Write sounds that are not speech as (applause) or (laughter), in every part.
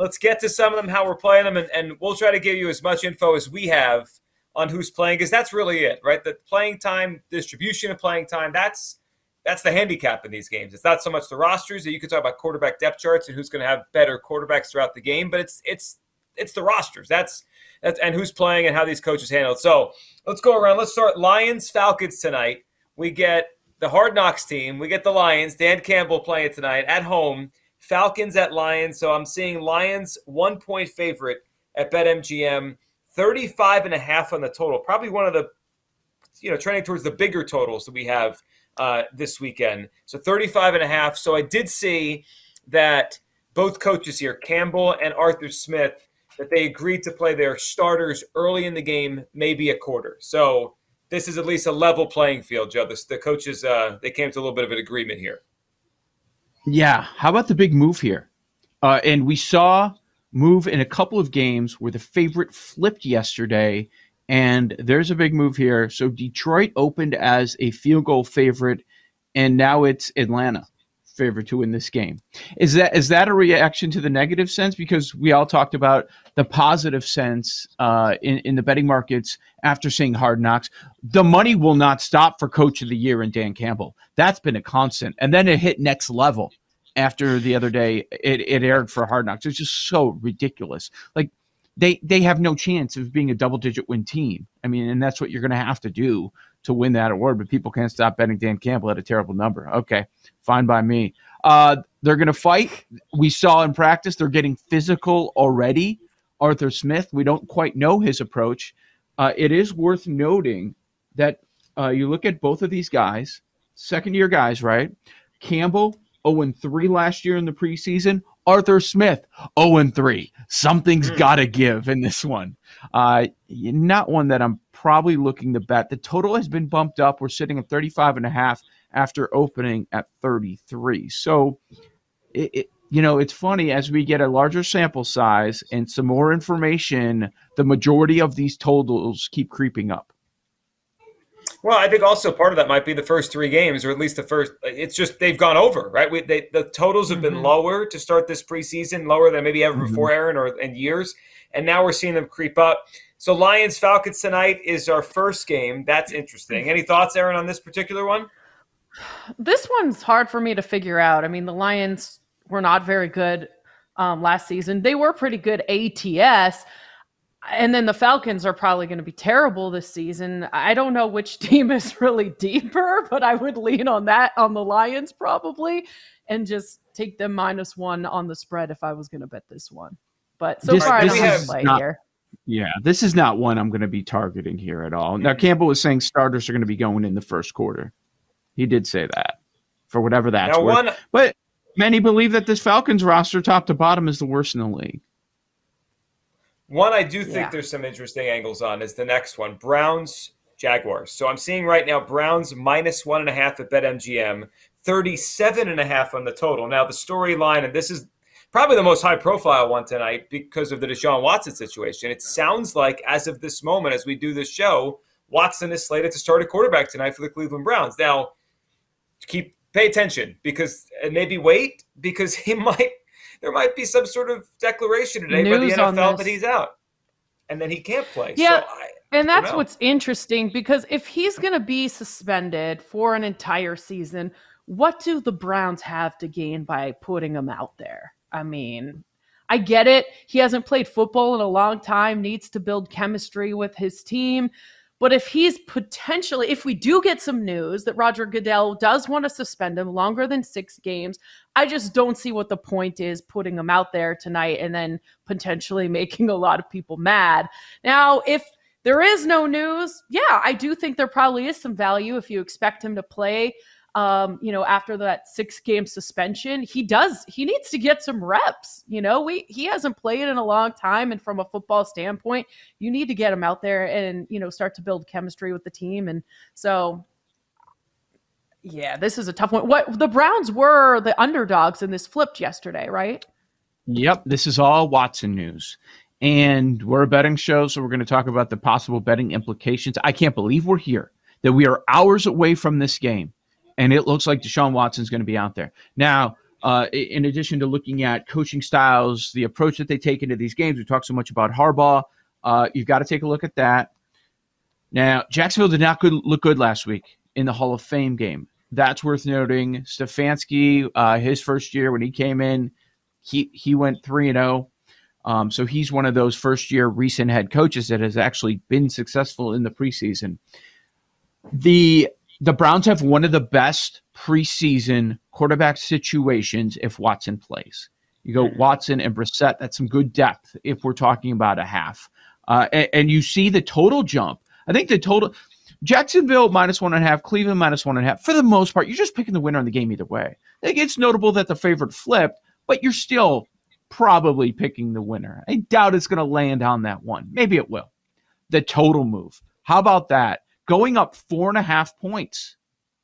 Let's get to some of them, how we're playing them, and, and we'll try to give you as much info as we have on who's playing, because that's really it, right? The playing time, distribution of playing time, that's that's the handicap in these games. It's not so much the rosters that you can talk about quarterback depth charts and who's going to have better quarterbacks throughout the game, but it's it's it's the rosters. That's that's and who's playing and how these coaches handle it. So let's go around. Let's start Lions Falcons tonight. We get the Hard Knocks team. We get the Lions. Dan Campbell playing tonight at home. Falcons at Lions. So I'm seeing Lions one point favorite at BetMGM, 35 and a half on the total. Probably one of the, you know, trending towards the bigger totals that we have uh, this weekend. So 35 and a half. So I did see that both coaches here, Campbell and Arthur Smith, that they agreed to play their starters early in the game, maybe a quarter. So this is at least a level playing field, Joe. The, the coaches, uh, they came to a little bit of an agreement here. Yeah. How about the big move here? Uh, and we saw move in a couple of games where the favorite flipped yesterday, and there's a big move here. So Detroit opened as a field goal favorite, and now it's Atlanta favorite to win this game. Is that is that a reaction to the negative sense? Because we all talked about the positive sense uh, in in the betting markets after seeing Hard Knocks. The money will not stop for Coach of the Year and Dan Campbell. That's been a constant, and then it hit next level after the other day it, it aired for Hard Knocks. It's just so ridiculous. Like they they have no chance of being a double digit win team. I mean, and that's what you're going to have to do to win that award. But people can't stop betting Dan Campbell at a terrible number. Okay, fine by me. Uh, they're going to fight. We saw in practice they're getting physical already. Arthur Smith, we don't quite know his approach. Uh, it is worth noting that uh, you look at both of these guys, second year guys, right? Campbell 0 3 last year in the preseason. Arthur Smith 0 3. Something's mm. got to give in this one. Uh, not one that I'm probably looking to bet. The total has been bumped up. We're sitting at 35 and a half after opening at 33. So, it, it, you know, it's funny as we get a larger sample size and some more information, the majority of these totals keep creeping up. Well, I think also part of that might be the first three games, or at least the first. It's just they've gone over, right? We, they, the totals have been mm-hmm. lower to start this preseason, lower than maybe ever mm-hmm. before, Aaron, or in years, and now we're seeing them creep up. So Lions Falcons tonight is our first game. That's interesting. Any thoughts, Aaron, on this particular one? This one's hard for me to figure out. I mean, the Lions were not very good um, last season. They were pretty good ATS and then the Falcons are probably going to be terrible this season. I don't know which (laughs) team is really deeper, but I would lean on that on the Lions probably and just take them minus one on the spread if I was going to bet this one. But so this, far, this I don't play not, here. Yeah, this is not one I'm going to be targeting here at all. Now, Campbell was saying starters are going to be going in the first quarter. He did say that for whatever that's now, worth. One, but many believe that this Falcons roster, top to bottom, is the worst in the league. One I do think yeah. there's some interesting angles on is the next one Browns, Jaguars. So I'm seeing right now Browns minus one and a half at BetMGM, 37 and a half on the total. Now, the storyline, and this is probably the most high profile one tonight because of the Deshaun Watson situation. It sounds like, as of this moment, as we do this show, Watson is slated to start a quarterback tonight for the Cleveland Browns. Now, keep pay attention because and maybe wait because (laughs) he might there might be some sort of declaration today News by the NFL that he's out, and then he can't play. Yeah. So I, and that's what's interesting because if he's going to be suspended for an entire season, what do the Browns have to gain by putting him out there? I mean, I get it. He hasn't played football in a long time, needs to build chemistry with his team. But if he's potentially, if we do get some news that Roger Goodell does want to suspend him longer than six games, I just don't see what the point is putting him out there tonight and then potentially (laughs) making a lot of people mad. Now, if there is no news, yeah, I do think there probably is some value if you expect him to play um, you know, after that six game suspension, he does, he needs to get some reps. You know, we, he hasn't played in a long time. And from a football standpoint, you need to get him out there and, you know, start to build chemistry with the team. And so, yeah, this is a tough one. What the Browns were the underdogs and this flipped yesterday, right? Yep. This is all Watson news. And we're a betting show, so we're going to talk about the possible betting implications. I can't believe we're here, that we are hours away from this game and it looks like Deshaun Watson is going to be out there. Now, uh, in addition to looking at coaching styles, the approach that they take into these games, we talk so much about Harbaugh. Uh, you've got to take a look at that. Now, Jacksonville did not good, look good last week in the Hall of Fame game. That's worth noting. Stefanski, uh, his first year when he came in, he he went three and zero. Oh. Um, so he's one of those first year recent head coaches that has actually been successful in the preseason. The the Browns have one of the best preseason quarterback situations if Watson plays. You go Watson and Brissett. That's some good depth if we're talking about a half. Uh, and, and, you see the total jump. I think the total Jacksonville minus one and a half, Cleveland minus one and a half. For the most part, you're just picking the winner in the game either way. I think it's notable that the favorite flipped, but you're still probably picking the winner. I doubt it's going to land on that one. Maybe it will. The total move. How about that? Going up four and a half points,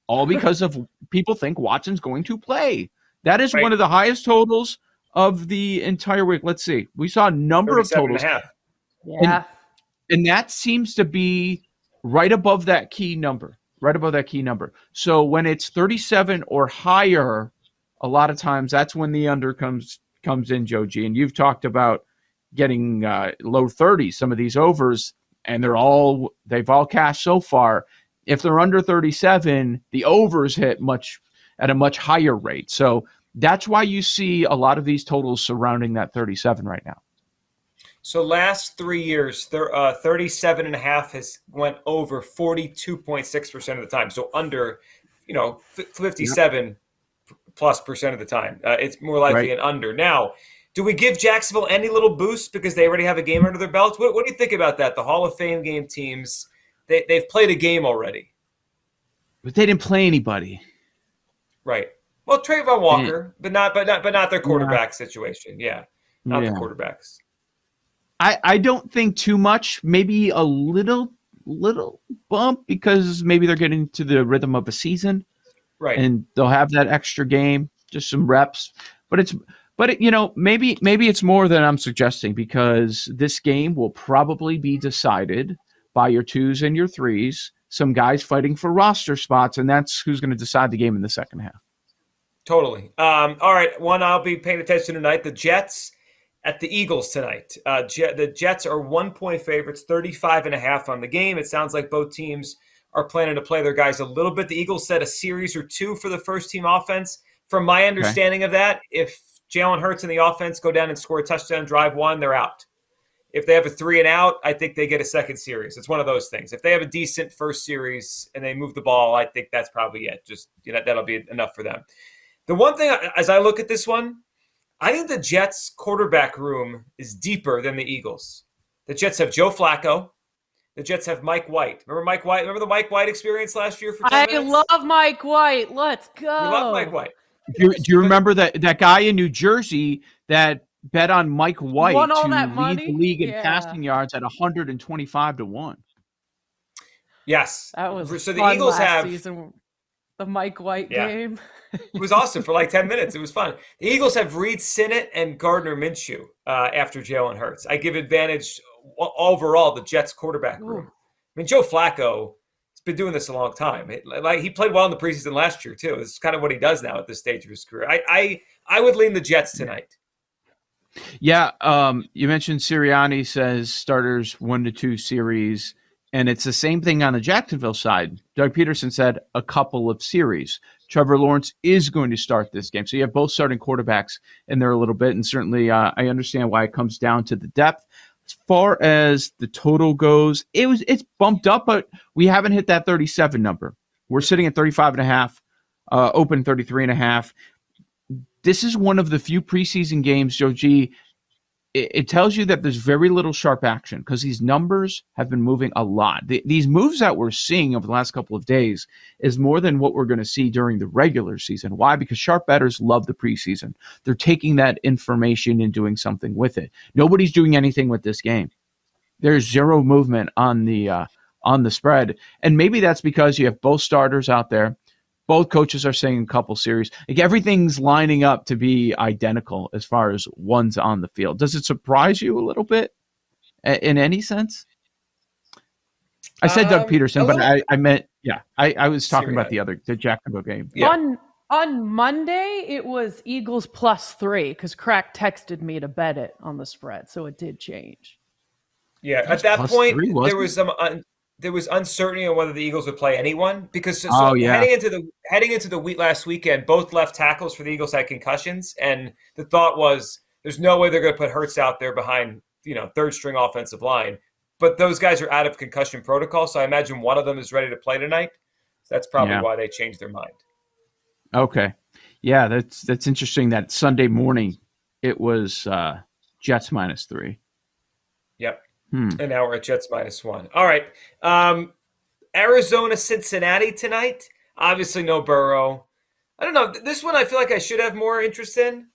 all (laughs) because of people think Watson's going to play. That is right. one of the highest totals of the entire week. Let's see. We saw a number of totals. Yeah. And, and that seems to be right above that key number, right above that key number. So when it's 37 or higher, a lot of times that's when the under comes comes in, Joji. And you've talked about getting uh, low 30s, some of these overs and they're all they've all cashed so far. If they're under 37, the overs hit much at a much higher rate. So that's why you see a lot of these totals surrounding that 37 right now. So last three years, uh, 37 and a half has went over 42.6% of the time. So under, you know, 57 yep. plus percent of the time. Uh, it's more likely right. an under. Now, do we give Jacksonville any little boost because they already have a game under their belt? What, what do you think about that? The Hall of Fame game teams, they, they've played a game already. But they didn't play anybody. Right. Well, Travon Walker, but not but not but not their quarterback yeah. situation. Yeah. Not yeah. the quarterbacks. I, I don't think too much. Maybe a little little bump because maybe they're getting to the rhythm of a season. Right. And they'll have that extra game, just some reps. But it's but it, you know, maybe maybe it's more than I'm suggesting because this game will probably be decided by your twos and your threes, some guys fighting for roster spots, and that's who's going to decide the game in the second half. Totally. Um, all right, one I'll be paying attention tonight: the Jets at the Eagles tonight. Uh, Jet, the Jets are one point favorites, 35 and a half on the game. It sounds like both teams are planning to play their guys a little bit. The Eagles set a series or two for the first team offense. From my understanding okay. of that, if Jalen Hurts and the offense go down and score a touchdown, drive one, they're out. If they have a three and out, I think they get a second series. It's one of those things. If they have a decent first series and they move the ball, I think that's probably it. Just you know, that'll be enough for them. The one thing as I look at this one, I think the Jets quarterback room is deeper than the Eagles. The Jets have Joe Flacco. The Jets have Mike White. Remember Mike White? Remember the Mike White experience last year for I minutes? love Mike White. Let's go. We love Mike White do, you, do you remember that that guy in New Jersey that bet on Mike White to lead money? the league in yeah. passing yards at 125 to 1? Yes. That was so the Eagles have season, the Mike White yeah. game. it was awesome for like (laughs) 10 minutes. It was fun. The Eagles have Reid Sinnett and Gardner Minshew uh, after Jalen Hurts. I give advantage overall the Jets quarterback room. Ooh. I mean, Joe Flacco been doing this a long time. It, like he played well in the preseason last year too. It's kind of what he does now at this stage of his career. I I, I would lean the Jets tonight. Yeah, um, you mentioned Sirianni says starters one to two series, and it's the same thing on the Jacksonville side. Doug Pederson said a couple of series. Trevor Lawrence is going to start this game, so you have both starting quarterbacks in there a little bit, and certainly uh, I understand why it comes down to the depth. As far as the total goes, it was it's bumped up, but we haven't hit that 37 number. We're sitting at 35 and a half, uh, open 33 and a half. This is one of the few preseason games, Joe G, it, it tells you that there's very little sharp action because these numbers have been moving a lot. The, these moves that we're seeing over the last couple of days is more than what we're going to see during the regular season. Why? Because sharp bettors love the preseason. They're taking that information and doing something with it. Nobody's doing anything with this game. There's zero movement on the uh, on the spread, and maybe that's because you have both starters out there both coaches are saying a couple series. Like everything's lining up to be identical as far as ones on the field. Does it surprise you a little bit in any sense? I said Doug um, Pederson, but I, I meant yeah. I, I was talking about the other the Jacksonville game. Yeah. On on Monday, it was Eagles plus three because Crack texted me to bet it on the spread, so it did change. Yeah, at that point, three, there was some un- there was uncertainty on whether the Eagles would play anyone because so, oh, yeah. heading into the heading into the week last weekend, both left tackles for the Eagles had concussions, and the thought was there's no way they're going to put Hurts out there behind you know third string offensive line. But those guys are out of concussion protocol, so I imagine one of them is ready to play tonight. So that's probably yeah. why they changed their mind. Okay, yeah, that's that's interesting. That Sunday morning, it was uh, Jets minus three. Yep. Hmm. And now we're at Jets minus one. All right. Um, Arizona, Cincinnati tonight. Obviously, no Burrow. I don't know. This one I feel like I should have more interest in.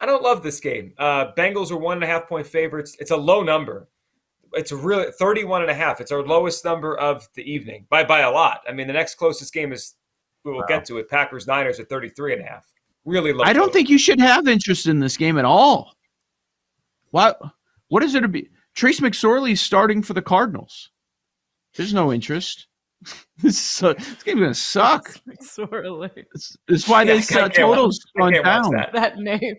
I don't love this game. Uh, Bengals are one and a half point favorites. It's a low number. It's a really 31 and a half. It's our lowest number of the evening by by a lot. I mean, the next closest game is we will wow. get to it. Packers Niners at 33 and a half. Really low. I don't total. think you should have interest in this game at all. What what is it to be? Trace McSorley is starting for the Cardinals. There's no interest. (laughs) this, this game's gonna suck. McSorley. That's, why yeah, they uh, totals gone down. That. that. name.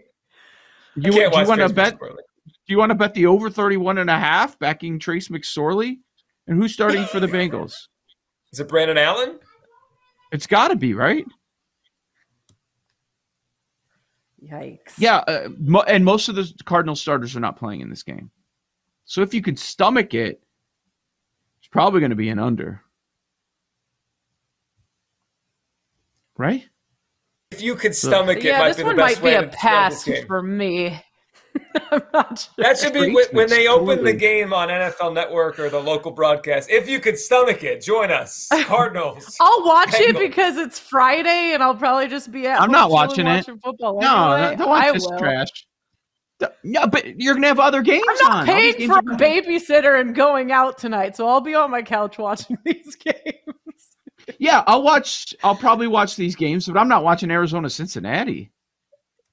You, do you want to bet? McSorley. Do you want to bet the over 31 and a half backing Trace McSorley? And who's starting for the Bengals? Is it Brandon Allen? It's got to be right. Yikes! Yeah, uh, mo- and most of the Cardinal starters are not playing in this game. So if you could stomach it, it's probably going to be an under. Right? If you could stomach it, yeah, might this one might be a pass for me. (laughs) that should be when, when they open the game on NFL Network or the local broadcast. If you could stomach it, join us, (laughs) Cardinals. I'll watch Bengals. it because it's Friday, and I'll probably just be at. I'm not watching it. Football no, anyway. don't watch I this will. trash. Yeah, but you're gonna have other games. I'm not on. paying for a babysitter and going out tonight, so I'll be on my couch watching (laughs) these games. yeah, I'll watch. I'll probably watch these games, but I'm not watching Arizona Cincinnati.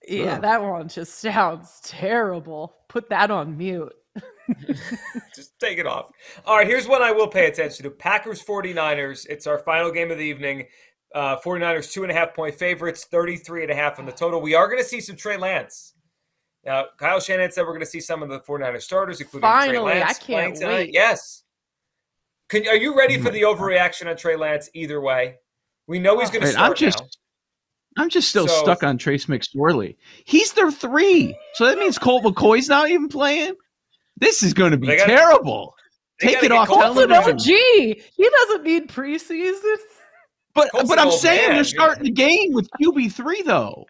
Yeah, Ugh. that one just sounds terrible. Put that on mute. (laughs) just take it off. All right, here's one I will pay attention to Packers 49ers. It's our final game of the evening. Uh, 49ers, two and a half point favorites, 33 and a half on the total. We are going to see some Trey Lance. Now, Kyle Shanahan said we're going to see some of the 49ers starters, including Finally, Trey Lance. I can't wait. Yes. Can, are you ready for the mm-hmm. overreaction on Trey Lance either way? We know he's going to start I'm just, now. I'm just still so, stuck on Trace McSorley. He's their three. So that means Colt McCoy's not even playing? This is going to be gotta, terrible. Take it off television. OG. He doesn't need preseason. But Colt's but I'm saying man. they're starting the game with QB three though.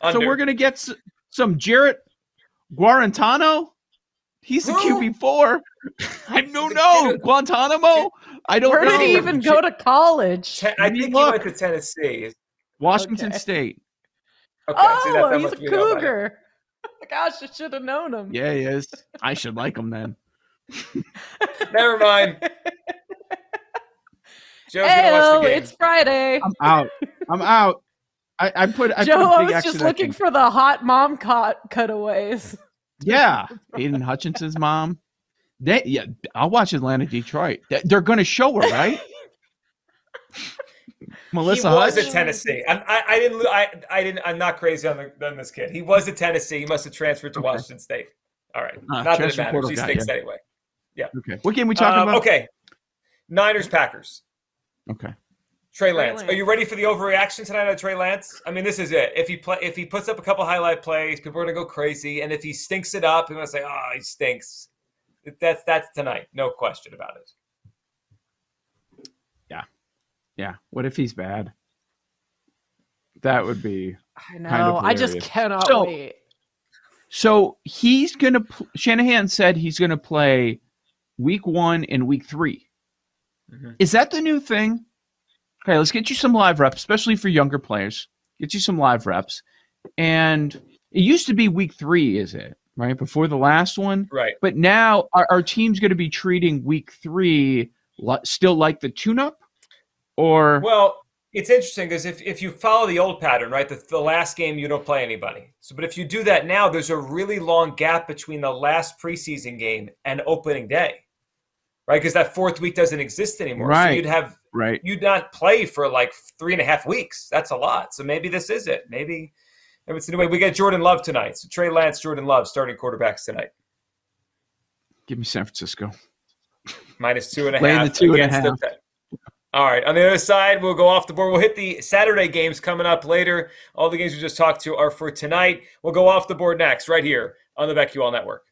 Under. So we're gonna get some Jarrett Guarantano. He's a QB four. (laughs) I don't know Guantanamo. I don't Where know. did he even go to college? Ten- I think look. he went to Tennessee. Washington okay. State. Okay, oh, he's a cougar. (laughs) Gosh, I should have known him. Yeah, he is. I should like him then. (laughs) Never mind. Joe's Hey-o, it's Friday. I'm out. I'm out. I, I put I Joe. Put I was just looking for the hot mom cut cutaways. Yeah, (laughs) Aidan Hutchinson's mom. They, yeah, I'll watch Atlanta Detroit. They're going to show her, right? (laughs) (laughs) Melissa he was Hutch? at Tennessee. I, I, I, didn't. I, I didn't. I'm not crazy on, the, on this kid. He was at Tennessee. He must have transferred to okay. Washington State. All right. Uh, not that it matters. He stinks yeah. anyway. Yeah. Okay. What game we talking um, about? Okay. Niners Packers. Okay. Trey Lance. Are you ready for the overreaction tonight on Trey Lance? I mean, this is it. If he play, if he puts up a couple highlight plays, people are gonna go crazy, and if he stinks it up, people are gonna say, "Oh, he stinks." That's that's tonight, no question about it. Yeah, yeah. What if he's bad? That would be. I know. Kind of I just cannot So- wait. So he's gonna. Pl- Shanahan said he's gonna play week one and week 3 Mhm. Is that the new thing? Okay, let's get you some live reps, especially for younger players. Get you some live reps, and it used to be week three, is it right before the last one? Right. But now our, our team's going to be treating week three li- still like the tune-up, or Well, it's interesting because if, if you follow the old pattern, right, the, the last game you don't play anybody. So, but if you do that now, there's a really long gap between the last preseason game and opening day, right? Because that fourth week doesn't exist anymore. So Right. you'd have right? you'd not play for like three and a half weeks. That's a lot. So maybe this is it. Maybe, maybe it's the new way. We get Jordan Love tonight. So Trey Lance, Jordan Love starting quarterbacks tonight. Give me San Francisco. minus two and a half. Two and a against the- All right. On the other side, we'll go off the board. We'll hit the Saturday games coming up later. All the games we just talked to are for tonight. We'll go off the board next, right here on the BetQL Network.